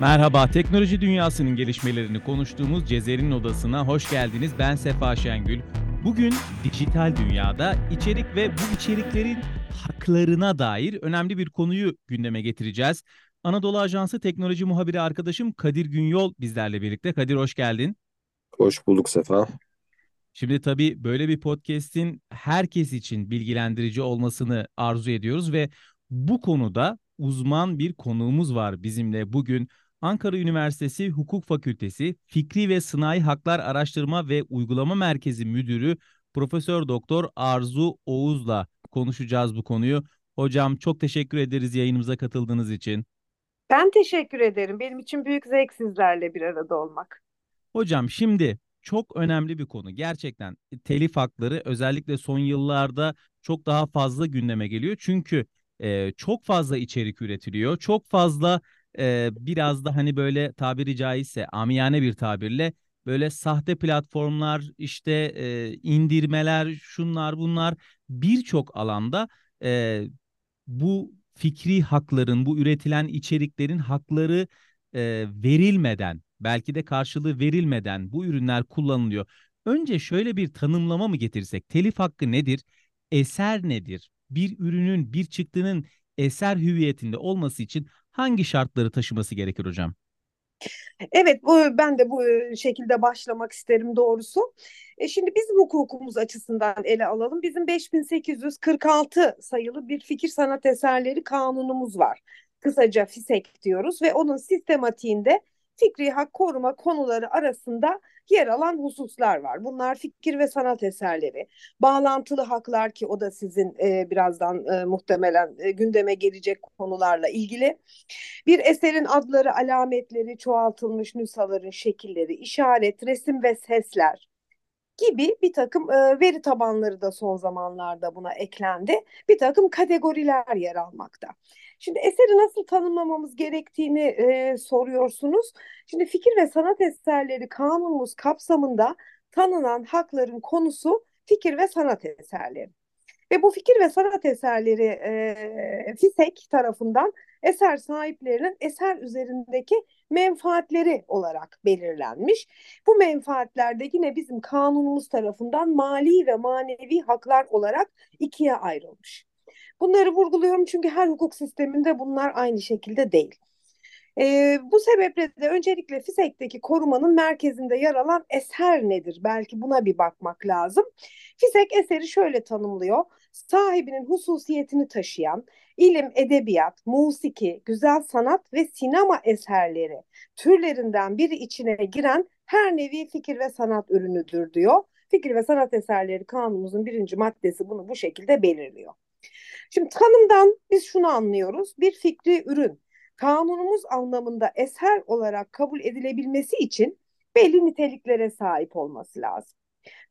Merhaba, teknoloji dünyasının gelişmelerini konuştuğumuz Cezer'in odasına hoş geldiniz. Ben Sefa Şengül. Bugün dijital dünyada içerik ve bu içeriklerin haklarına dair önemli bir konuyu gündeme getireceğiz. Anadolu Ajansı teknoloji muhabiri arkadaşım Kadir Günyol bizlerle birlikte. Kadir hoş geldin. Hoş bulduk Sefa. Şimdi tabii böyle bir podcast'in herkes için bilgilendirici olmasını arzu ediyoruz ve bu konuda uzman bir konuğumuz var bizimle bugün. Ankara Üniversitesi Hukuk Fakültesi Fikri ve Sınai Haklar Araştırma ve Uygulama Merkezi Müdürü Profesör Doktor Arzu Oğuz'la konuşacağız bu konuyu. Hocam çok teşekkür ederiz yayınımıza katıldığınız için. Ben teşekkür ederim. Benim için büyük zevk sizlerle bir arada olmak. Hocam şimdi çok önemli bir konu. Gerçekten telif hakları özellikle son yıllarda çok daha fazla gündeme geliyor. Çünkü e, çok fazla içerik üretiliyor. Çok fazla e, biraz da hani böyle tabiri caizse amiyane bir tabirle böyle sahte platformlar işte e, indirmeler şunlar bunlar birçok alanda e, bu fikri hakların bu üretilen içeriklerin hakları e, verilmeden belki de karşılığı verilmeden bu ürünler kullanılıyor. Önce şöyle bir tanımlama mı getirsek? Telif hakkı nedir? Eser nedir? Bir ürünün, bir çıktının eser hüviyetinde olması için hangi şartları taşıması gerekir hocam? Evet, bu ben de bu şekilde başlamak isterim doğrusu. E şimdi bizim hukukumuz açısından ele alalım. Bizim 5846 sayılı bir fikir sanat eserleri kanunumuz var. Kısaca FİSEK diyoruz ve onun sistematiğinde fikri hak koruma konuları arasında yer alan hususlar var. Bunlar fikir ve sanat eserleri, bağlantılı haklar ki o da sizin e, birazdan e, muhtemelen e, gündeme gelecek konularla ilgili. Bir eserin adları, alametleri, çoğaltılmış nüshaların şekilleri, işaret, resim ve sesler, gibi bir takım e, veri tabanları da son zamanlarda buna eklendi. Bir takım kategoriler yer almakta. Şimdi eseri nasıl tanımlamamız gerektiğini e, soruyorsunuz. Şimdi fikir ve sanat eserleri kanunumuz kapsamında tanınan hakların konusu fikir ve sanat eserleri. Ve bu fikir ve sanat eserleri e, FİSEK tarafından eser sahiplerinin eser üzerindeki menfaatleri olarak belirlenmiş. Bu menfaatler de yine bizim kanunumuz tarafından mali ve manevi haklar olarak ikiye ayrılmış. Bunları vurguluyorum çünkü her hukuk sisteminde bunlar aynı şekilde değil. E, bu sebeple de öncelikle FİSEK'teki korumanın merkezinde yer alan eser nedir? Belki buna bir bakmak lazım. FİSEK eseri şöyle tanımlıyor. Sahibinin hususiyetini taşıyan ilim, edebiyat, musiki, güzel sanat ve sinema eserleri türlerinden biri içine giren her nevi fikir ve sanat ürünüdür diyor. Fikir ve sanat eserleri kanunumuzun birinci maddesi bunu bu şekilde belirliyor. Şimdi tanımdan biz şunu anlıyoruz. Bir fikri ürün kanunumuz anlamında eser olarak kabul edilebilmesi için belli niteliklere sahip olması lazım.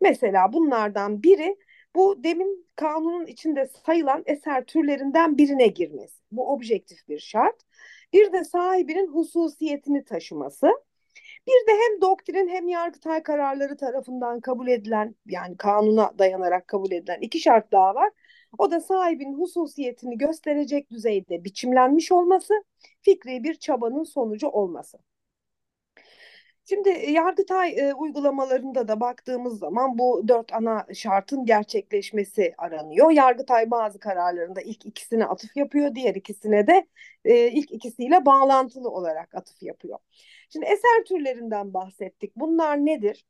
Mesela bunlardan biri bu demin kanunun içinde sayılan eser türlerinden birine girmesi. Bu objektif bir şart. Bir de sahibinin hususiyetini taşıması. Bir de hem doktrin hem yargıtay kararları tarafından kabul edilen yani kanuna dayanarak kabul edilen iki şart daha var. O da sahibinin hususiyetini gösterecek düzeyde biçimlenmiş olması, fikri bir çabanın sonucu olması. Şimdi e, Yargıtay e, uygulamalarında da baktığımız zaman bu dört ana şartın gerçekleşmesi aranıyor. Yargıtay bazı kararlarında ilk ikisine atıf yapıyor, diğer ikisine de e, ilk ikisiyle bağlantılı olarak atıf yapıyor. Şimdi eser türlerinden bahsettik. Bunlar nedir?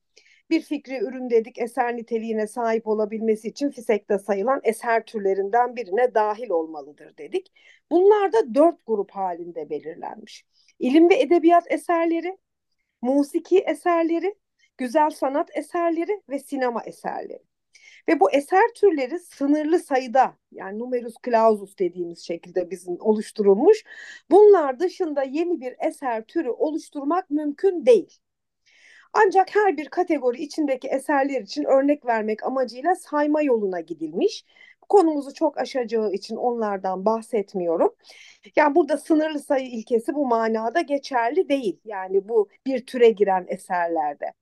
Bir fikri ürün dedik eser niteliğine sahip olabilmesi için FİSEK'te sayılan eser türlerinden birine dahil olmalıdır dedik. Bunlar da dört grup halinde belirlenmiş. İlim ve edebiyat eserleri, musiki eserleri, güzel sanat eserleri ve sinema eserleri. Ve bu eser türleri sınırlı sayıda yani numerus clausus dediğimiz şekilde bizim oluşturulmuş. Bunlar dışında yeni bir eser türü oluşturmak mümkün değil. Ancak her bir kategori içindeki eserler için örnek vermek amacıyla sayma yoluna gidilmiş. Konumuzu çok aşacağı için onlardan bahsetmiyorum. Yani burada sınırlı sayı ilkesi bu manada geçerli değil. Yani bu bir türe giren eserlerde.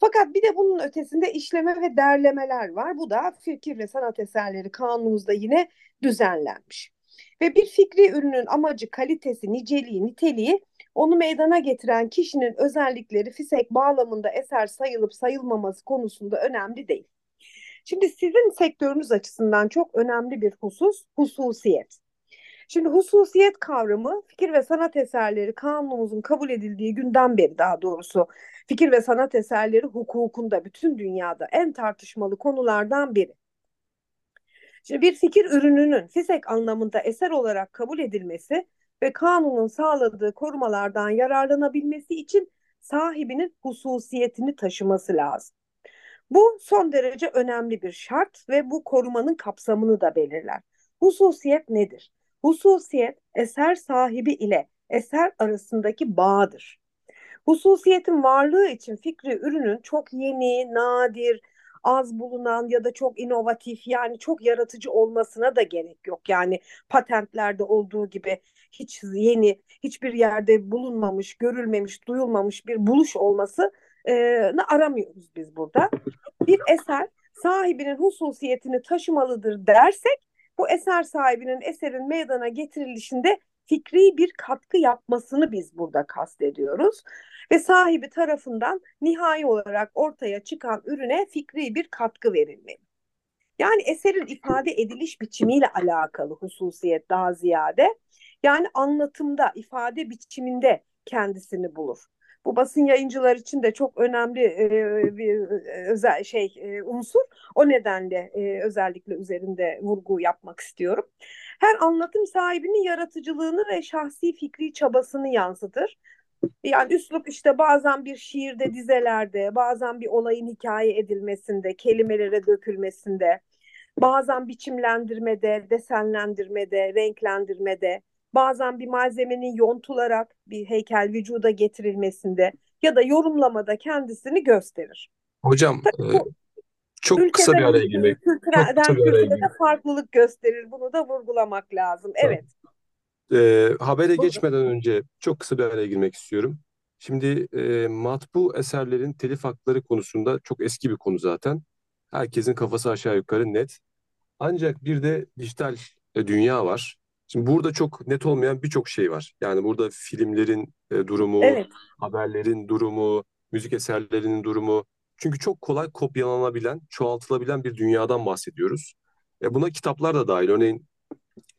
Fakat bir de bunun ötesinde işleme ve derlemeler var. Bu da fikir ve sanat eserleri kanunumuzda yine düzenlenmiş. Ve bir fikri ürünün amacı, kalitesi, niceliği, niteliği onu meydana getiren kişinin özellikleri FİSEK bağlamında eser sayılıp sayılmaması konusunda önemli değil. Şimdi sizin sektörünüz açısından çok önemli bir husus hususiyet. Şimdi hususiyet kavramı fikir ve sanat eserleri kanunumuzun kabul edildiği günden beri daha doğrusu fikir ve sanat eserleri hukukunda bütün dünyada en tartışmalı konulardan biri. Şimdi bir fikir ürününün FİSEK anlamında eser olarak kabul edilmesi ve kanunun sağladığı korumalardan yararlanabilmesi için sahibinin hususiyetini taşıması lazım. Bu son derece önemli bir şart ve bu korumanın kapsamını da belirler. Hususiyet nedir? Hususiyet eser sahibi ile eser arasındaki bağdır. Hususiyetin varlığı için fikri ürünün çok yeni, nadir, az bulunan ya da çok inovatif yani çok yaratıcı olmasına da gerek yok. Yani patentlerde olduğu gibi hiç yeni, hiçbir yerde bulunmamış, görülmemiş, duyulmamış bir buluş olması aramıyoruz biz burada. Bir eser sahibinin hususiyetini taşımalıdır dersek bu eser sahibinin eserin meydana getirilişinde fikri bir katkı yapmasını biz burada kastediyoruz. Ve sahibi tarafından nihai olarak ortaya çıkan ürüne fikri bir katkı verilmeli. Yani eserin ifade ediliş biçimiyle alakalı hususiyet daha ziyade. Yani anlatımda, ifade biçiminde kendisini bulur. Bu basın yayıncılar için de çok önemli e, bir e, özel şey e, unsur. O nedenle e, özellikle üzerinde vurgu yapmak istiyorum. Her anlatım sahibinin yaratıcılığını ve şahsi fikri çabasını yansıtır. Yani üslup işte bazen bir şiirde, dizelerde, bazen bir olayın hikaye edilmesinde, kelimelere dökülmesinde, bazen biçimlendirmede, desenlendirmede, renklendirmede, bazen bir malzemenin yontularak bir heykel vücuda getirilmesinde ya da yorumlamada kendisini gösterir. Hocam Tabii, e, çok kısa bir araya girmek. Kültürden kültüre farklılık gösterir. Bunu da vurgulamak lazım. Evet. E, habere geçmeden önce çok kısa bir araya girmek istiyorum. Şimdi e, matbu eserlerin telif hakları konusunda çok eski bir konu zaten. Herkesin kafası aşağı yukarı net. Ancak bir de dijital e, dünya var. Şimdi burada çok net olmayan birçok şey var. Yani burada filmlerin e, durumu, Evet. haberlerin durumu, müzik eserlerinin durumu. Çünkü çok kolay kopyalanabilen, çoğaltılabilen bir dünyadan bahsediyoruz. E, buna kitaplar da dahil. Örneğin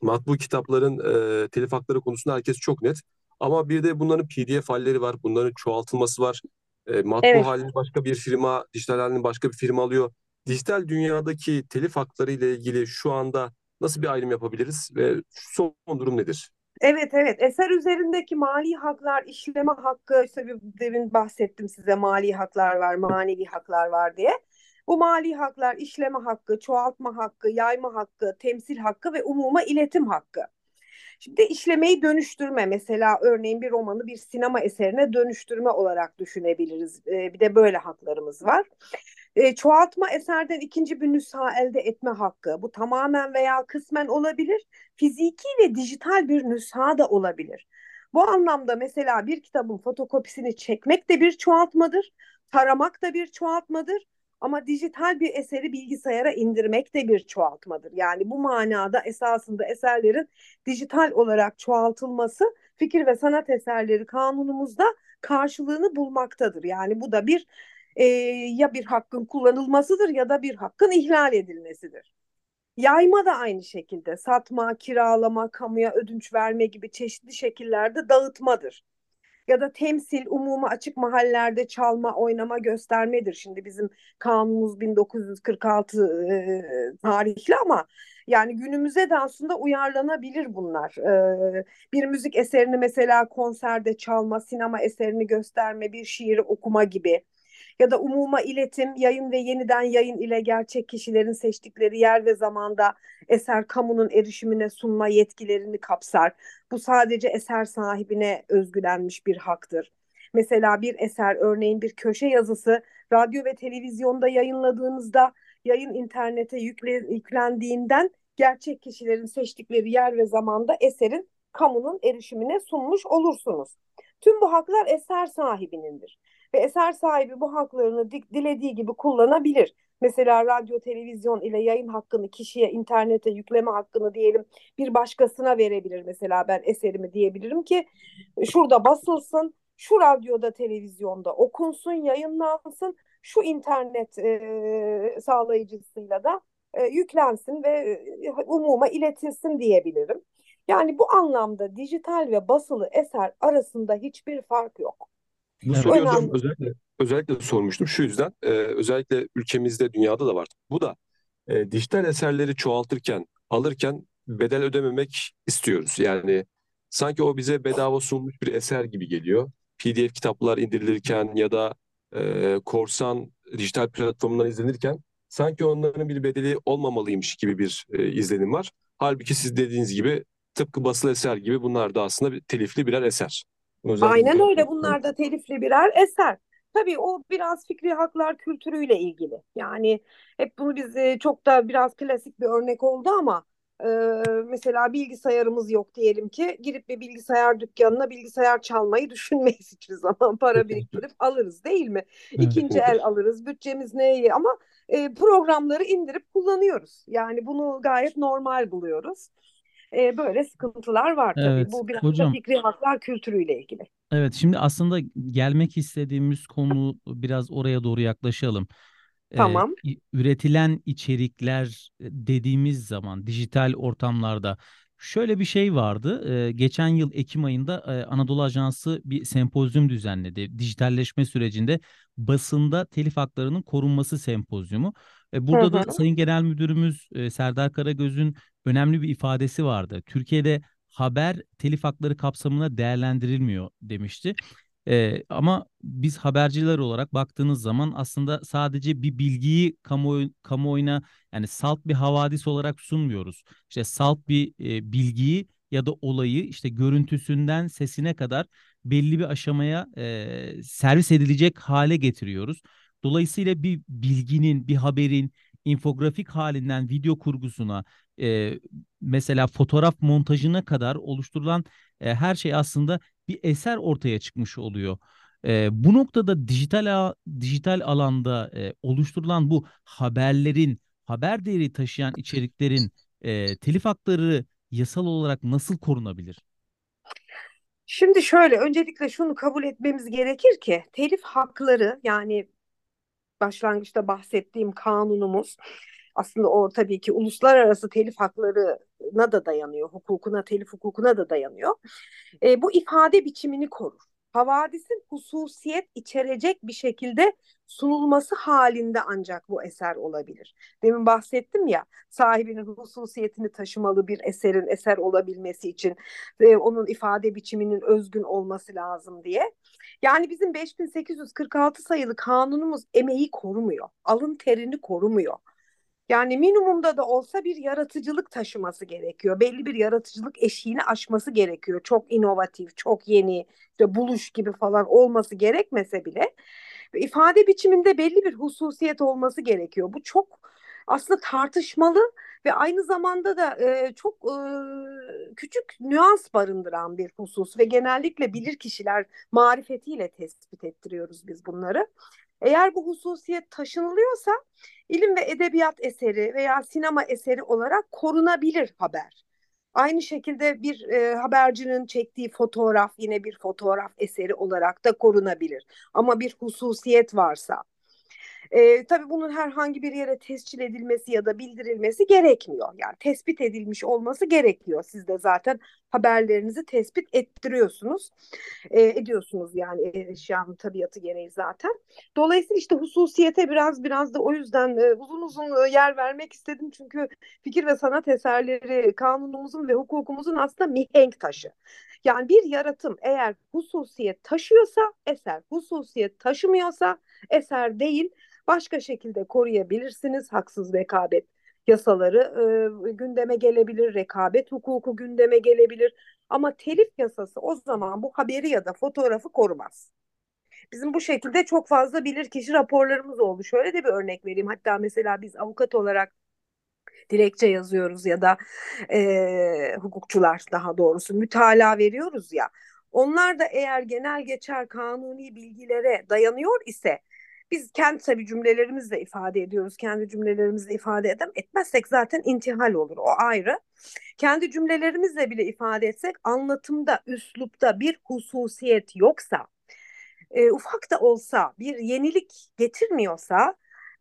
matbu kitapların e, telif hakları konusunda herkes çok net. Ama bir de bunların PDF halleri var, bunların çoğaltılması var. E, matbu Evet. halini başka bir firma, dijital halini başka bir firma alıyor. Dijital dünyadaki telif hakları ile ilgili şu anda nasıl bir ayrım yapabiliriz ve son durum nedir? Evet evet eser üzerindeki mali haklar, işleme hakkı işte bir demin bahsettim size mali haklar var, manevi haklar var diye. Bu mali haklar işleme hakkı, çoğaltma hakkı, yayma hakkı, temsil hakkı ve umuma iletim hakkı. Şimdi işlemeyi dönüştürme mesela örneğin bir romanı bir sinema eserine dönüştürme olarak düşünebiliriz. Ee, bir de böyle haklarımız var. Ee, çoğaltma eserden ikinci bir nüsha elde etme hakkı. Bu tamamen veya kısmen olabilir. Fiziki ve dijital bir nüsha da olabilir. Bu anlamda mesela bir kitabın fotokopisini çekmek de bir çoğaltmadır. Taramak da bir çoğaltmadır. Ama dijital bir eseri bilgisayara indirmek de bir çoğaltmadır. Yani bu manada esasında eserlerin dijital olarak çoğaltılması fikir ve sanat eserleri kanunumuzda karşılığını bulmaktadır. Yani bu da bir e, ya bir hakkın kullanılmasıdır ya da bir hakkın ihlal edilmesidir. Yayma da aynı şekilde satma, kiralama, kamuya ödünç verme gibi çeşitli şekillerde dağıtmadır ya da temsil, umuma açık mahallelerde çalma, oynama, göstermedir. Şimdi bizim kanunumuz 1946 e, tarihli ama yani günümüze de aslında uyarlanabilir bunlar. E, bir müzik eserini mesela konserde çalma, sinema eserini gösterme, bir şiiri okuma gibi ya da umuma iletim, yayın ve yeniden yayın ile gerçek kişilerin seçtikleri yer ve zamanda eser kamunun erişimine sunma yetkilerini kapsar. Bu sadece eser sahibine özgülenmiş bir haktır. Mesela bir eser örneğin bir köşe yazısı radyo ve televizyonda yayınladığınızda yayın internete yükle, yüklendiğinden gerçek kişilerin seçtikleri yer ve zamanda eserin kamunun erişimine sunmuş olursunuz. Tüm bu haklar eser sahibinindir ve eser sahibi bu haklarını dilediği gibi kullanabilir. Mesela radyo, televizyon ile yayın hakkını kişiye, internete yükleme hakkını diyelim bir başkasına verebilir. Mesela ben eserimi diyebilirim ki şurada basılsın, şu radyoda, televizyonda okunsun, yayınlansın, şu internet e, sağlayıcısıyla da e, yüklensin ve e, umuma iletilsin diyebilirim. Yani bu anlamda dijital ve basılı eser arasında hiçbir fark yok. Bu Evet. soruyu hocam Önemli. özellikle, özellikle sormuştum şu yüzden. e, özellikle ülkemizde, dünyada da var. Bu da e, dijital eserleri çoğaltırken, alırken bedel ödememek istiyoruz. Yani sanki o bize bedava sunulmuş bir eser gibi geliyor. PDF kitaplar indirilirken ya da e, korsan dijital platformdan izlenirken sanki onların bir bedeli olmamalıymış gibi bir e, izlenim var. Halbuki siz dediğiniz gibi tıpkı basılı eser gibi bunlar da aslında bir, telifli birer eser. Özellikle Aynen öyle. Bunlar da telifli birer eser. Tabii o biraz fikri haklar kültürüyle ilgili. Yani hep bunu biz e, çok da biraz klasik bir örnek oldu ama e, mesela bilgisayarımız yok diyelim ki girip bir bilgisayar dükkanına bilgisayar çalmayı düşünmeyiz hiçbir zaman. Para biriktirip alırız değil mi? İkinci el alırız. Bütçemiz neye ama e, programları indirip kullanıyoruz. Yani bunu gayet normal buluyoruz. E, böyle sıkıntılar var tabii. Evet Bu biraz da hocam. fikri haklar kültürüyle ilgili. Evet şimdi aslında gelmek istediğimiz konu biraz oraya doğru yaklaşalım. Ee, Tamam. i- üretilen içerikler dediğimiz zaman dijital ortamlarda şöyle bir şey vardı. Ee, geçen yıl Ekim ayında e, Anadolu Ajansı bir sempozyum düzenledi. Dijitalleşme sürecinde basında telif haklarının korunması sempozyumu. E, Hı burada hı. da Sayın Genel Müdürümüz e, Serdar Karagöz'ün önemli bir ifadesi vardı. Türkiye'de haber telif hakları kapsamına değerlendirilmiyor demişti. Ee, ama biz haberciler olarak baktığınız zaman aslında sadece bir bilgiyi kamuoyu, kamuoyuna yani salt bir havadis olarak sunmuyoruz. İşte salt bir e, bilgiyi ya da olayı işte görüntüsünden sesine kadar belli bir aşamaya e, servis edilecek hale getiriyoruz. Dolayısıyla bir bilginin, bir haberin infografik halinden video kurgusuna, e, mesela fotoğraf montajına kadar oluşturulan e, her şey aslında bir eser ortaya çıkmış oluyor. E, bu noktada dijital dijital alanda e, oluşturulan bu haberlerin, haber değeri taşıyan içeriklerin e, telif hakları yasal olarak nasıl korunabilir? Şimdi şöyle öncelikle şunu kabul etmemiz gerekir ki telif hakları yani başlangıçta bahsettiğim kanunumuz aslında o tabii ki uluslararası telif haklarına da dayanıyor, hukukuna, telif hukukuna da dayanıyor. E, bu ifade biçimini korur. Havadisin hususiyet içerecek bir şekilde sunulması halinde ancak bu eser olabilir. Demin bahsettim ya sahibinin hususiyetini taşımalı bir eserin eser olabilmesi için e, onun ifade biçiminin özgün olması lazım diye. Yani bizim 5846 sayılı kanunumuz emeği korumuyor, alın terini korumuyor. Yani minimumda da olsa bir yaratıcılık taşıması gerekiyor. Belli bir yaratıcılık eşiğini aşması gerekiyor. Çok inovatif, çok yeni, işte buluş gibi falan olması gerekmese bile ifade biçiminde belli bir hususiyet olması gerekiyor. Bu çok aslında tartışmalı ve aynı zamanda da e, çok e, küçük nüans barındıran bir husus ve genellikle bilir kişiler marifetiyle tespit ettiriyoruz biz bunları. Eğer bu hususiyet taşınılıyorsa ilim ve edebiyat eseri veya sinema eseri olarak korunabilir haber. Aynı şekilde bir e, habercinin çektiği fotoğraf yine bir fotoğraf eseri olarak da korunabilir. Ama bir hususiyet varsa. E, tabii bunun herhangi bir yere tescil edilmesi ya da bildirilmesi gerekmiyor. Yani tespit edilmiş olması gerekiyor. Siz de zaten haberlerinizi tespit ettiriyorsunuz. E, ediyorsunuz yani eşyanın tabiatı gereği zaten. Dolayısıyla işte hususiyete biraz biraz da o yüzden e, uzun uzun yer vermek istedim. Çünkü fikir ve sanat eserleri kanunumuzun ve hukukumuzun aslında mihenk taşı. Yani bir yaratım eğer hususiyet taşıyorsa eser, hususiyet taşımıyorsa eser değil. Başka şekilde koruyabilirsiniz haksız rekabet yasaları e, gündeme gelebilir, rekabet hukuku gündeme gelebilir. Ama telif yasası o zaman bu haberi ya da fotoğrafı korumaz. Bizim bu şekilde çok fazla bilirkişi raporlarımız oldu. Şöyle de bir örnek vereyim. Hatta mesela biz avukat olarak dilekçe yazıyoruz ya da e, hukukçular daha doğrusu mütalaa veriyoruz ya. Onlar da eğer genel geçer kanuni bilgilere dayanıyor ise biz kendi tabii cümlelerimizle ifade ediyoruz. Kendi cümlelerimizle ifade edem etmezsek zaten intihal olur. O ayrı. Kendi cümlelerimizle bile ifade etsek anlatımda, üslupta bir hususiyet yoksa, e, ufak da olsa bir yenilik getirmiyorsa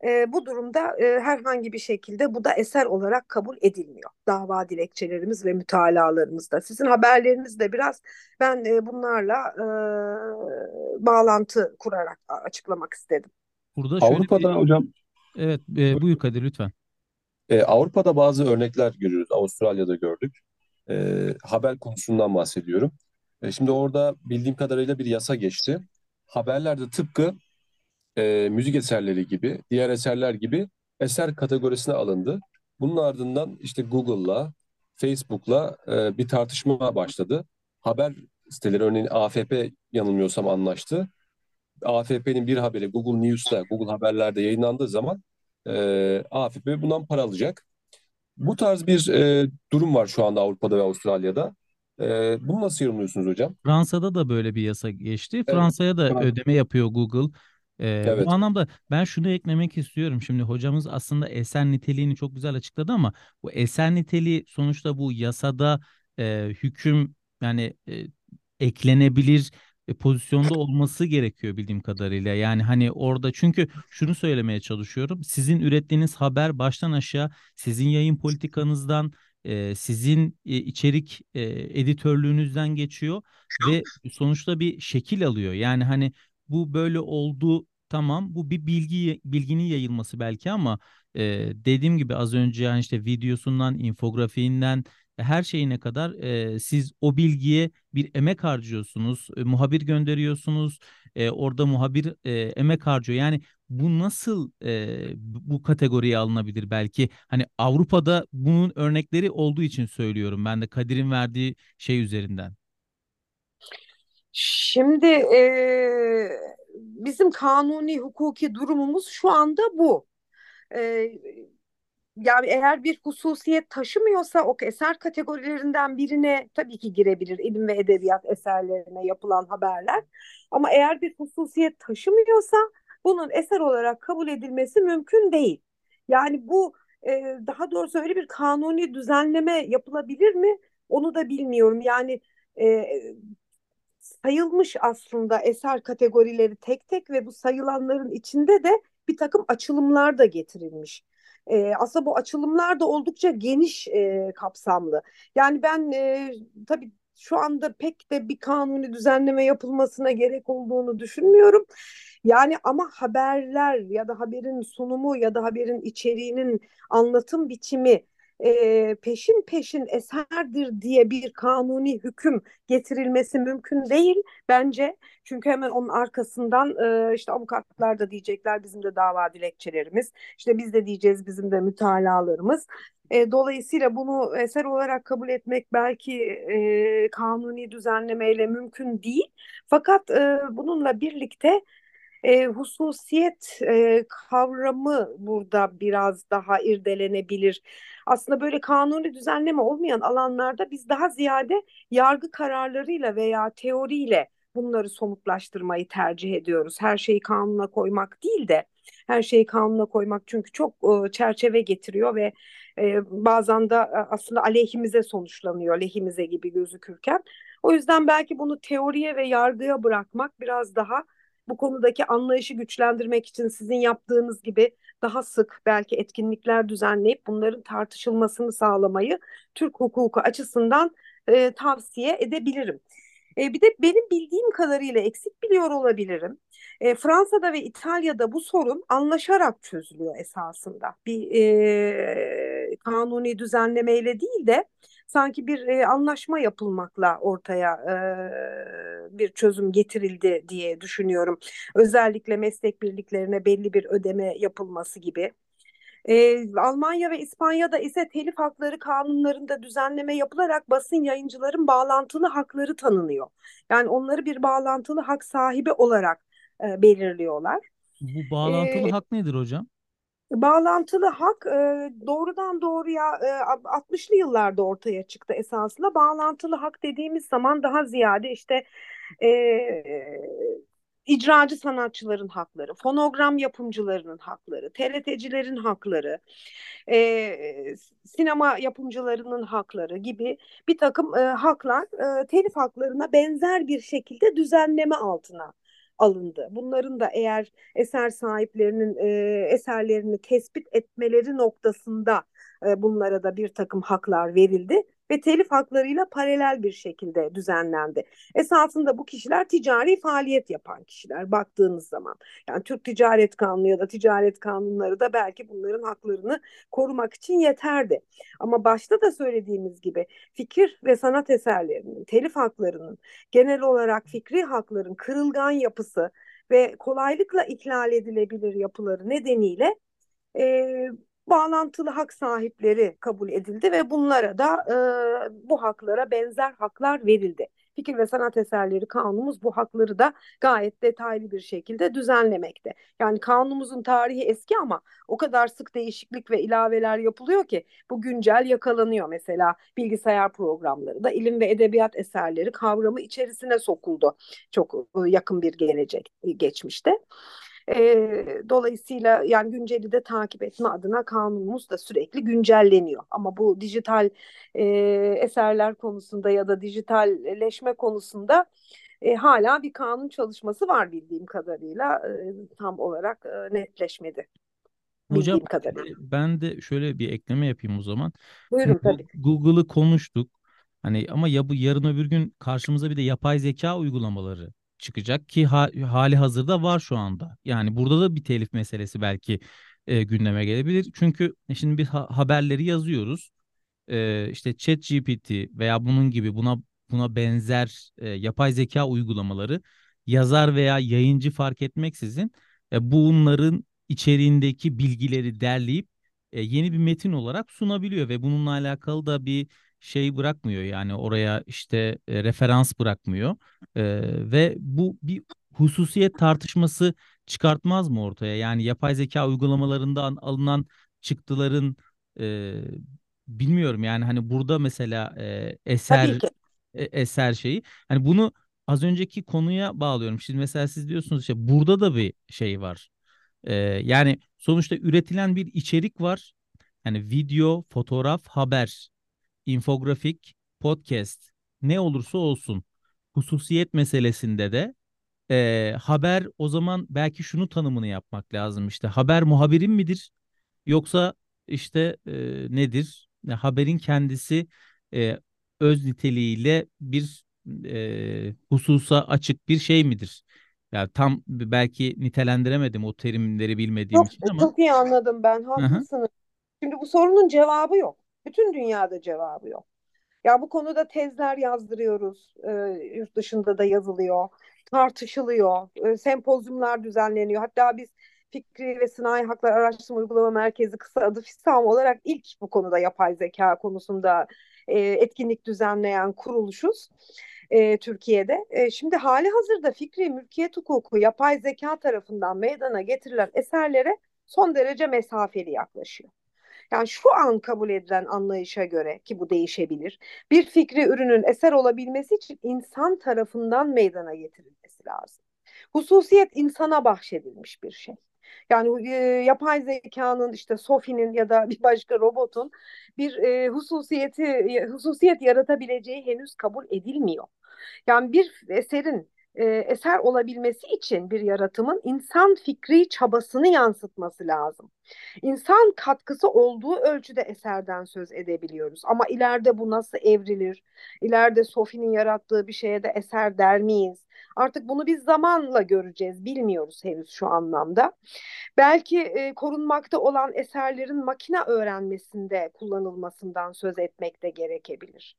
e, bu durumda e, herhangi bir şekilde bu da eser olarak kabul edilmiyor. Dava dilekçelerimiz ve mütalalarımızda. Sizin haberlerinizde biraz ben e, bunlarla e, bağlantı kurarak açıklamak istedim. Burada şöyle Avrupa'da bir... hocam Evet, e, buyur Kadir lütfen. e, Avrupa'da bazı örnekler görüyoruz. Avustralya'da gördük. E, haber konusundan bahsediyorum. E, şimdi orada bildiğim kadarıyla bir yasa geçti. Haberlerde tıpkı e, müzik eserleri gibi, diğer eserler gibi eser kategorisine alındı. Bunun ardından işte Google'la, Facebook'la e, bir tartışma başladı. Haber siteleri örneğin AFP yanılmıyorsam anlaştı. AFP'nin bir haberi Google News'ta, Google Haberler'de yayınlandığı zaman e, AFP bundan para alacak. Bu tarz bir e, durum var şu anda Avrupa'da ve Avustralya'da. E, bunu nasıl yorumluyorsunuz hocam? Fransa'da da böyle bir yasa geçti. Evet. Fransa'ya da ödeme yapıyor Google. Ee, Evet. bu anlamda ben şunu eklemek istiyorum. Şimdi hocamız aslında eser niteliğini çok güzel açıkladı ama bu eser niteliği sonuçta bu yasada e, hüküm yani e, eklenebilir e, pozisyonda olması gerekiyor bildiğim kadarıyla. Yani hani orada çünkü şunu söylemeye çalışıyorum. Sizin ürettiğiniz haber baştan aşağı sizin yayın politikanızdan, e, sizin e, içerik e, editörlüğünüzden geçiyor ve sonuçta bir şekil alıyor. Yani hani bu böyle oldu tamam bu bir bilgi bilginin yayılması belki ama e, dediğim gibi az önce yani işte videosundan, infografiğinden her şeyine kadar e, siz o bilgiye bir emek harcıyorsunuz, e, muhabir gönderiyorsunuz, e, orada muhabir e, emek harcıyor. Yani bu nasıl e, bu kategoriye alınabilir belki? Hani Avrupa'da bunun örnekleri olduğu için söylüyorum ben de Kadir'in verdiği şey üzerinden. Şimdi e, bizim kanuni hukuki durumumuz şu anda bu. E, yani eğer bir hususiyet taşımıyorsa o eser kategorilerinden birine tabii ki girebilir ilim ve edebiyat eserlerine yapılan haberler. Ama eğer bir hususiyet taşımıyorsa bunun eser olarak kabul edilmesi mümkün değil. Yani bu e, daha doğrusu öyle bir kanuni düzenleme yapılabilir mi? Onu da bilmiyorum. Yani e, sayılmış aslında eser kategorileri tek tek ve bu sayılanların içinde de bir takım açılımlar da getirilmiş. E, aslında bu açılımlar da oldukça geniş e, kapsamlı. Yani ben e, tabii şu anda pek de bir kanuni düzenleme yapılmasına gerek olduğunu düşünmüyorum. Yani ama haberler ya da haberin sunumu ya da haberin içeriğinin anlatım biçimi e, peşin peşin eserdir diye bir kanuni hüküm getirilmesi mümkün değil bence. Çünkü hemen onun arkasından e, işte avukatlar da diyecekler bizim de dava dilekçelerimiz. İşte biz de diyeceğiz bizim de mütalalarımız. E, dolayısıyla bunu eser olarak kabul etmek belki e, kanuni düzenlemeyle mümkün değil. Fakat e, bununla birlikte e, hususiyet e, kavramı burada biraz daha irdelenebilir. Aslında böyle kanuni düzenleme olmayan alanlarda biz daha ziyade yargı kararlarıyla veya teoriyle bunları somutlaştırmayı tercih ediyoruz. Her şeyi kanuna koymak değil de her şeyi kanuna koymak çünkü çok e, çerçeve getiriyor ve e, bazen de aslında aleyhimize sonuçlanıyor, lehimize gibi gözükürken. O yüzden belki bunu teoriye ve yargıya bırakmak biraz daha bu konudaki anlayışı güçlendirmek için sizin yaptığınız gibi daha sık belki etkinlikler düzenleyip bunların tartışılmasını sağlamayı Türk hukuku açısından e, tavsiye edebilirim. E, bir de benim bildiğim kadarıyla eksik biliyor olabilirim. E, Fransa'da ve İtalya'da bu sorun anlaşarak çözülüyor esasında. Bir e, kanuni düzenlemeyle değil de sanki bir e, anlaşma yapılmakla ortaya e, bir çözüm getirildi diye düşünüyorum. Özellikle meslek birliklerine belli bir ödeme yapılması gibi. E, Almanya ve İspanya'da ise telif hakları kanunlarında düzenleme yapılarak basın yayıncıların bağlantılı hakları tanınıyor. Yani onları bir bağlantılı hak sahibi olarak e, belirliyorlar. Bu bağlantılı E, hak nedir hocam? Bağlantılı hak e, doğrudan doğruya e, 60'lı yıllarda ortaya çıktı esasında. Bağlantılı hak dediğimiz zaman daha ziyade işte e, icracı sanatçıların hakları, fonogram yapımcılarının hakları, TRT'cilerin hakları, e, sinema yapımcılarının hakları gibi bir takım e, haklar e, telif haklarına benzer bir şekilde düzenleme altına alındı. Bunların da eğer eser sahiplerinin e, eserlerini tespit etmeleri noktasında e, bunlara da bir takım haklar verildi ve telif haklarıyla paralel bir şekilde düzenlendi. Esasında bu kişiler ticari faaliyet yapan kişiler baktığınız zaman. Yani Türk Ticaret Kanunu ya da ticaret kanunları da belki bunların haklarını korumak için yeterdi. Ama başta da söylediğimiz gibi fikir ve sanat eserlerinin, telif haklarının, genel olarak fikri hakların kırılgan yapısı ve kolaylıkla ihlal edilebilir yapıları nedeniyle e, bağlantılı hak sahipleri kabul edildi ve bunlara da e, bu haklara benzer haklar verildi. Fikir ve sanat eserleri kanunumuz bu hakları da gayet detaylı bir şekilde düzenlemekte. Yani kanunumuzun tarihi eski ama o kadar sık değişiklik ve ilaveler yapılıyor ki bu güncel yakalanıyor. Mesela bilgisayar programları da ilim ve edebiyat eserleri kavramı içerisine sokuldu çok yakın bir gelecek geçmişte. E, dolayısıyla yani günceli de takip etme adına kanunumuz da sürekli güncelleniyor. Ama bu dijital e, eserler konusunda ya da dijitalleşme konusunda e, hala bir kanun çalışması var bildiğim kadarıyla e, tam olarak e, netleşmedi. Hocam kadarıyla. ben de şöyle bir ekleme yapayım o zaman. Buyurun tabii. Google'ı konuştuk. Hani ama ya bu yarın öbür gün karşımıza bir de yapay zeka uygulamaları çıkacak ki ha, hali hazırda var şu anda. Yani burada da bir telif meselesi belki e, gündeme gelebilir. Çünkü şimdi bir ha- haberleri yazıyoruz. E, işte ChatGPT veya bunun gibi buna buna benzer e, yapay zeka uygulamaları yazar veya yayıncı fark etmeksizin e, bunların içeriğindeki bilgileri derleyip e, yeni bir metin olarak sunabiliyor ve bununla alakalı da bir şey bırakmıyor yani oraya işte e, referans bırakmıyor e, ve bu bir hususiyet tartışması çıkartmaz mı ortaya? Yani yapay zeka uygulamalarından alınan çıktıların e, bilmiyorum yani hani burada mesela e, eser e, eser şeyi hani bunu az önceki konuya bağlıyorum. Şimdi mesela siz diyorsunuz işte burada da bir şey var. E, yani sonuçta üretilen bir içerik var. Yani video, fotoğraf, haber infografik, podcast ne olursa olsun hususiyet meselesinde de e, haber o zaman belki şunu tanımını yapmak lazım işte haber muhabirin midir yoksa işte e, nedir ya, haberin kendisi e, öz niteliğiyle bir e, hususa açık bir şey midir? Yani tam belki nitelendiremedim o terimleri bilmediğim çok, için ama. Çok iyi anladım ben haklısınız. Şimdi bu sorunun cevabı yok. Bütün dünyada cevabı yok. Ya bu konuda tezler yazdırıyoruz. E, yurt dışında da yazılıyor. Tartışılıyor. E, sempozyumlar düzenleniyor. Hatta biz Fikri ve Sınai Haklar Araştırma Uygulama Merkezi kısa adı FİSAM olarak ilk bu konuda yapay zeka konusunda e, etkinlik düzenleyen kuruluşuz. E, Türkiye'de. E, şimdi hali hazırda fikri mülkiyet hukuku yapay zeka tarafından meydana getirilen eserlere son derece mesafeli yaklaşıyor. Yani şu an kabul edilen anlayışa göre ki bu değişebilir. Bir fikri ürünün eser olabilmesi için insan tarafından meydana getirilmesi lazım. Hususiyet insana bahşedilmiş bir şey. Yani e, yapay zekanın işte Sophie'nin ya da bir başka robotun bir e, hususiyeti hususiyet yaratabileceği henüz kabul edilmiyor. Yani bir eserin e, eser olabilmesi için bir yaratımın insan fikri çabasını yansıtması lazım. İnsan katkısı olduğu ölçüde eserden söz edebiliyoruz. Ama ileride bu nasıl evrilir? İleride Sophie'nin yarattığı bir şeye de eser der miyiz? Artık bunu biz zamanla göreceğiz. Bilmiyoruz henüz şu anlamda. Belki e, korunmakta olan eserlerin makine öğrenmesinde kullanılmasından söz etmek de gerekebilir.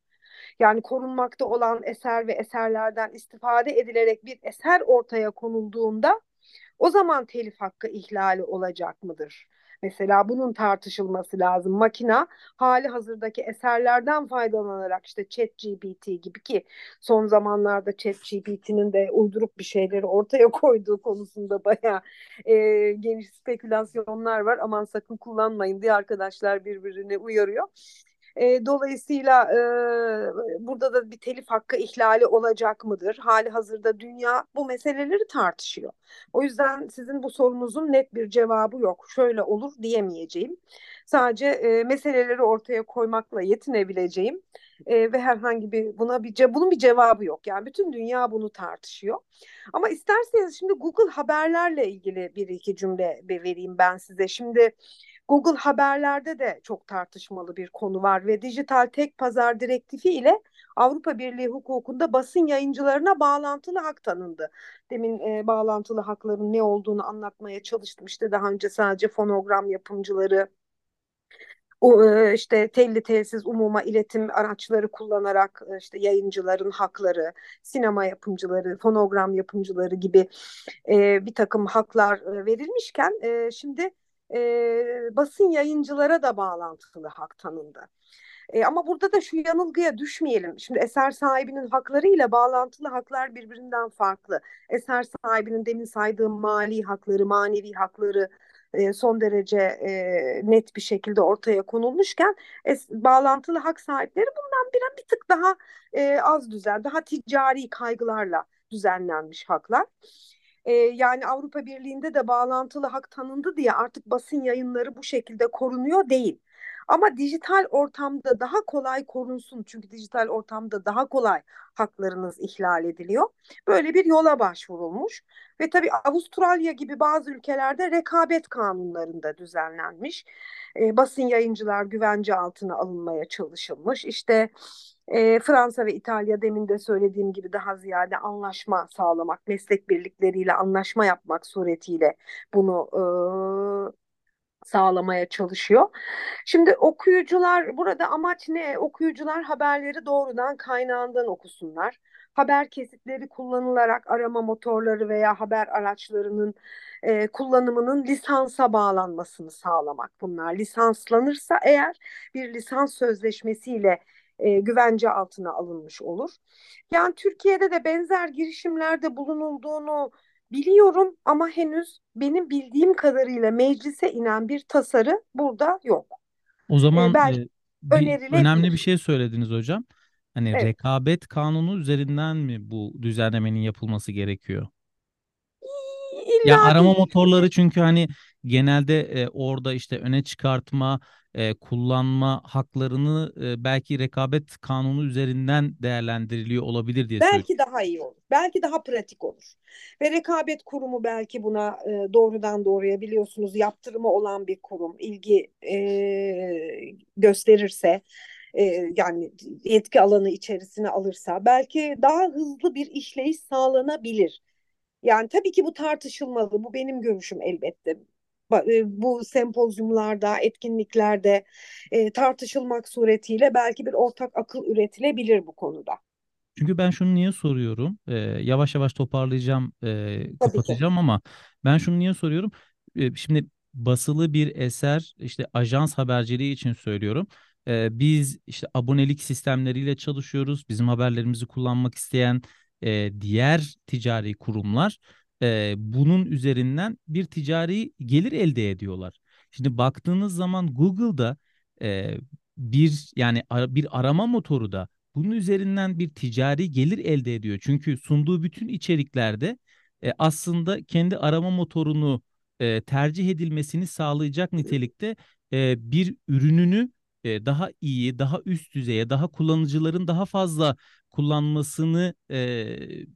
Yani korunmakta olan eser ve eserlerden istifade edilerek bir eser ortaya konulduğunda o zaman telif hakkı ihlali olacak mıdır? Mesela bunun tartışılması lazım. Makina hali hazırdaki eserlerden faydalanarak işte ChatGPT gibi ki son zamanlarda ChatGPT'nin de uydurup bir şeyleri ortaya koyduğu konusunda bayağı e, geniş spekülasyonlar var. Aman sakın kullanmayın diye arkadaşlar birbirini uyarıyor. E, dolayısıyla e, burada da bir telif hakkı ihlali olacak mıdır? Hali hazırda dünya bu meseleleri tartışıyor. O yüzden sizin bu sorunuzun net bir cevabı yok. Şöyle olur diyemeyeceğim. Sadece e, meseleleri ortaya koymakla yetinebileceğim e, ve herhangi bir buna bir bunun bir cevabı yok. Yani bütün dünya bunu tartışıyor. Ama isterseniz şimdi Google haberlerle ilgili bir iki cümle vereyim ben size. Şimdi Google haberlerde de çok tartışmalı bir konu var ve dijital tek pazar direktifi ile Avrupa Birliği hukukunda basın yayıncılarına bağlantılı hak tanındı. Demin e, bağlantılı hakların ne olduğunu anlatmaya çalıştım. İşte daha önce sadece fonogram yapımcıları, o, e, işte telli telsiz umuma iletim araçları kullanarak e, işte yayıncıların hakları, sinema yapımcıları, fonogram yapımcıları gibi e, bir takım haklar verilmişken şimdi e, basın yayıncılara da bağlantılı hak tanındı. E, ama burada da şu yanılgıya düşmeyelim. Şimdi eser sahibinin hakları ile bağlantılı haklar birbirinden farklı. Eser sahibinin demin saydığım mali hakları, manevi hakları e, son derece e, net bir şekilde ortaya konulmuşken es, bağlantılı hak sahipleri bundan bir, bir tık daha e, az düzen, daha ticari kaygılarla düzenlenmiş haklar. E, yani Avrupa Birliği'nde de bağlantılı hak tanındı diye artık basın yayınları bu şekilde korunuyor değil. Ama dijital ortamda daha kolay korunsun çünkü dijital ortamda daha kolay haklarınız ihlal ediliyor. Böyle bir yola başvurulmuş ve tabii Avustralya gibi bazı ülkelerde rekabet kanunlarında düzenlenmiş. E, basın yayıncılar güvence altına alınmaya çalışılmış. İşte e, Fransa ve İtalya demin de söylediğim gibi daha ziyade anlaşma sağlamak, meslek birlikleriyle anlaşma yapmak suretiyle bunu e, sağlamaya çalışıyor. Şimdi okuyucular burada amaç ne? Okuyucular haberleri doğrudan kaynağından okusunlar. Haber kesitleri kullanılarak arama motorları veya haber araçlarının e, kullanımının lisansa bağlanmasını sağlamak bunlar. Lisanslanırsa eğer bir lisans sözleşmesiyle e, güvence altına alınmış olur. Yani Türkiye'de de benzer girişimlerde bulunulduğunu biliyorum ama henüz benim bildiğim kadarıyla meclise inen bir tasarı burada yok. O E, zaman belki e, bir önemli bir şey söylediniz hocam. Hani Evet. rekabet kanunu üzerinden mi bu düzenlemenin yapılması gerekiyor? Ya İlla arama değil. motorları çünkü hani genelde e, orada işte öne çıkartma, e, kullanma haklarını e, belki rekabet kanunu üzerinden değerlendiriliyor olabilir diye söylüyorum. Belki daha iyi olur. Belki daha pratik olur. Ve rekabet kurumu belki buna e, doğrudan doğruya biliyorsunuz yaptırımı olan bir kurum ilgi e, gösterirse e, yani yetki alanı içerisine alırsa belki daha hızlı bir işleyiş sağlanabilir. Yani tabii ki bu tartışılmalı. Bu benim görüşüm elbette. E, Bu sempozyumlarda, etkinliklerde e, tartışılmak suretiyle belki bir ortak akıl üretilebilir bu konuda. Çünkü ben şunu niye soruyorum? Ee, yavaş yavaş toparlayacağım, e, Tabii ki. kapatacağım ama ben şunu niye soruyorum? Ee, şimdi basılı bir eser, işte ajans haberciliği için söylüyorum. Ee, biz işte abonelik sistemleriyle çalışıyoruz. Bizim haberlerimizi kullanmak isteyen e, diğer ticari kurumlar e, bunun üzerinden bir ticari gelir elde ediyorlar. Şimdi baktığınız zaman Google'da e, bir yani bir arama motoru da bunun üzerinden bir ticari gelir elde ediyor. Çünkü sunduğu bütün içeriklerde e, aslında kendi arama motorunu e, tercih edilmesini sağlayacak nitelikte e, bir ürününü e, daha iyi, daha üst düzeye, daha kullanıcıların daha fazla kullanmasını e,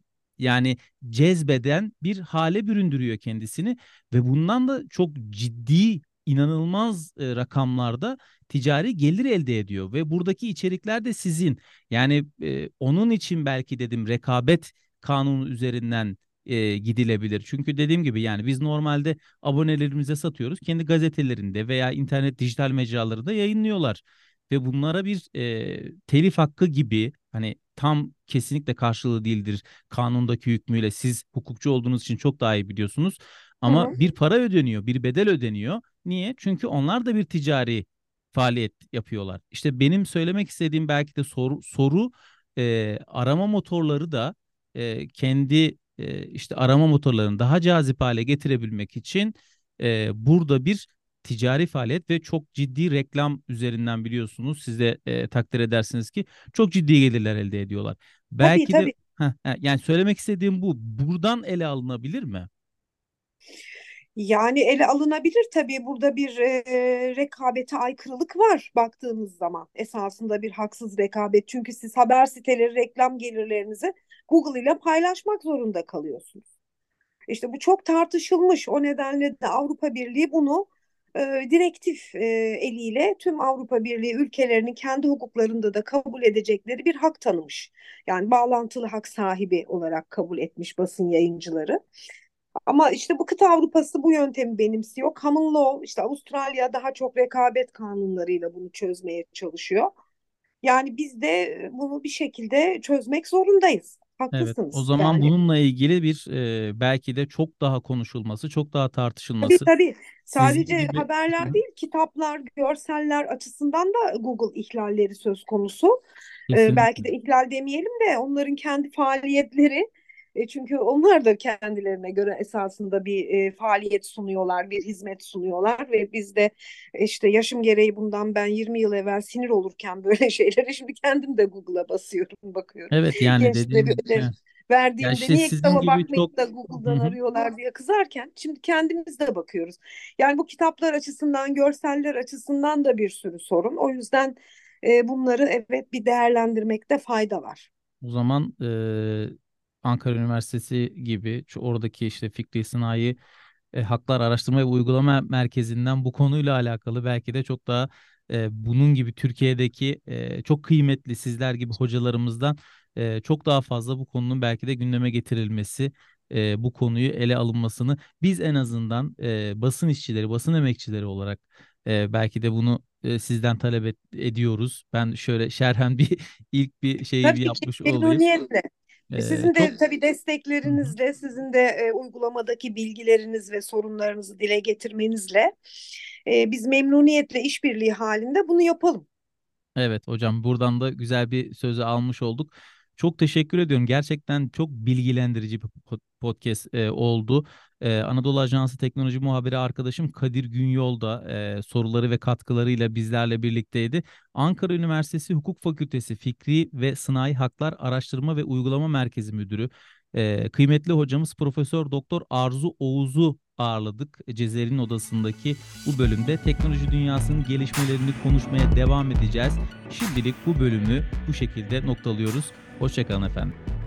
yani cezbeden bir hale büründürüyor kendisini ve bundan da çok ciddi inanılmaz e, rakamlarda ticari gelir elde ediyor ve buradaki içerikler de sizin. Yani e, onun için belki dedim rekabet kanunu üzerinden e, gidilebilir. Çünkü dediğim gibi yani biz normalde abonelerimize satıyoruz. Kendi gazetelerinde veya internet dijital mecraları yayınlıyorlar. Ve bunlara bir e, telif hakkı gibi hani tam kesinlikle karşılığı değildir kanundaki hükmüyle. Siz hukukçu olduğunuz için çok daha iyi biliyorsunuz. Ama hı. bir para ödeniyor, bir bedel ödeniyor. Niye? Çünkü onlar da bir ticari faaliyet yapıyorlar. İşte benim söylemek istediğim belki de soru soru e, arama motorları da e, kendi e, işte arama motorlarını daha cazip hale getirebilmek için e, burada bir ticari faaliyet ve çok ciddi reklam üzerinden biliyorsunuz. Siz de e, takdir edersiniz ki çok ciddi gelirler elde ediyorlar. Belki de tabii. Heh, heh, yani söylemek istediğim bu. Buradan ele alınabilir mi? Yani ele alınabilir tabii burada bir e, rekabete aykırılık var baktığımız zaman. Esasında bir haksız rekabet. Çünkü siz haber siteleri reklam gelirlerinizi Google ile paylaşmak zorunda kalıyorsunuz. İşte bu çok tartışılmış. O nedenle de Avrupa Birliği bunu e, direktif e, eliyle tüm Avrupa Birliği ülkelerinin kendi hukuklarında da kabul edecekleri bir hak tanımış. Yani bağlantılı hak sahibi olarak kabul etmiş basın yayıncıları. Ama işte bu kıta Avrupası bu yöntemi benimsiyor. Common law, işte Avustralya daha çok rekabet kanunlarıyla bunu çözmeye çalışıyor. Yani biz de bunu bir şekilde çözmek zorundayız. Evet, Haklısınız. o zaman Yani bununla ilgili bir e, belki de çok daha konuşulması, çok daha tabii tartışılması. tabii Sizin sadece gibi haberler değil, kitaplar, görseller açısından da Google ihlalleri söz konusu. Ee, belki kesinlikle. de ihlal demeyelim de onların kendi faaliyetleri e, çünkü onlar da kendilerine göre esasında bir e, faaliyet sunuyorlar, bir hizmet sunuyorlar ve biz de e, işte yaşım gereği bundan ben 20 yıl evvel sinir olurken böyle şeylere şimdi kendim de Google'a basıyorum, bakıyorum. Evet yani dediğim gibi. öneri Ya verdiğimde işte niye sizin kitaba bakmayıp çok da Google'dan hı. arıyorlar diye kızarken şimdi kendimiz de bakıyoruz. Yani bu kitaplar açısından, görseller açısından da bir sürü sorun. O yüzden e, bunları evet bir değerlendirmekte fayda var. O zaman e, Ankara Üniversitesi gibi şu oradaki işte Fikri Sinayi e, Haklar Araştırma ve Uygulama Merkezi'nden bu konuyla alakalı belki de çok daha e, bunun gibi Türkiye'deki e, çok kıymetli sizler gibi hocalarımızdan e, çok daha fazla bu konunun belki de gündeme getirilmesi, e, bu konuyu ele alınmasını biz en azından e, basın işçileri, basın emekçileri olarak e, belki de bunu e, sizden talep et- ediyoruz. Ben şöyle şerhen bir ilk bir şeyi Tabii ki yapmış olayım. memnuniyetle. E, Sizin çok de tabii Hı hı. desteklerinizle, sizin de e, uygulamadaki bilgileriniz ve sorunlarınızı dile getirmenizle e, biz memnuniyetle işbirliği halinde bunu yapalım. Evet hocam buradan da güzel bir sözü almış olduk. Çok teşekkür ediyorum. Gerçekten çok bilgilendirici bir podcast e, oldu. E, Anadolu Ajansı Teknoloji Muhabiri arkadaşım Kadir Günyol da e, soruları ve katkılarıyla bizlerle birlikteydi. Ankara Üniversitesi Hukuk Fakültesi Fikri ve Sınai Haklar Araştırma ve Uygulama Merkezi Müdürü e, kıymetli hocamız Profesör Doktor Arzu Oğuz'u ağırladık. Cezer'in odasındaki bu bölümde teknoloji dünyasının gelişmelerini konuşmaya devam edeceğiz. Şimdilik bu bölümü bu şekilde noktalıyoruz. Hoşçakalın efendim.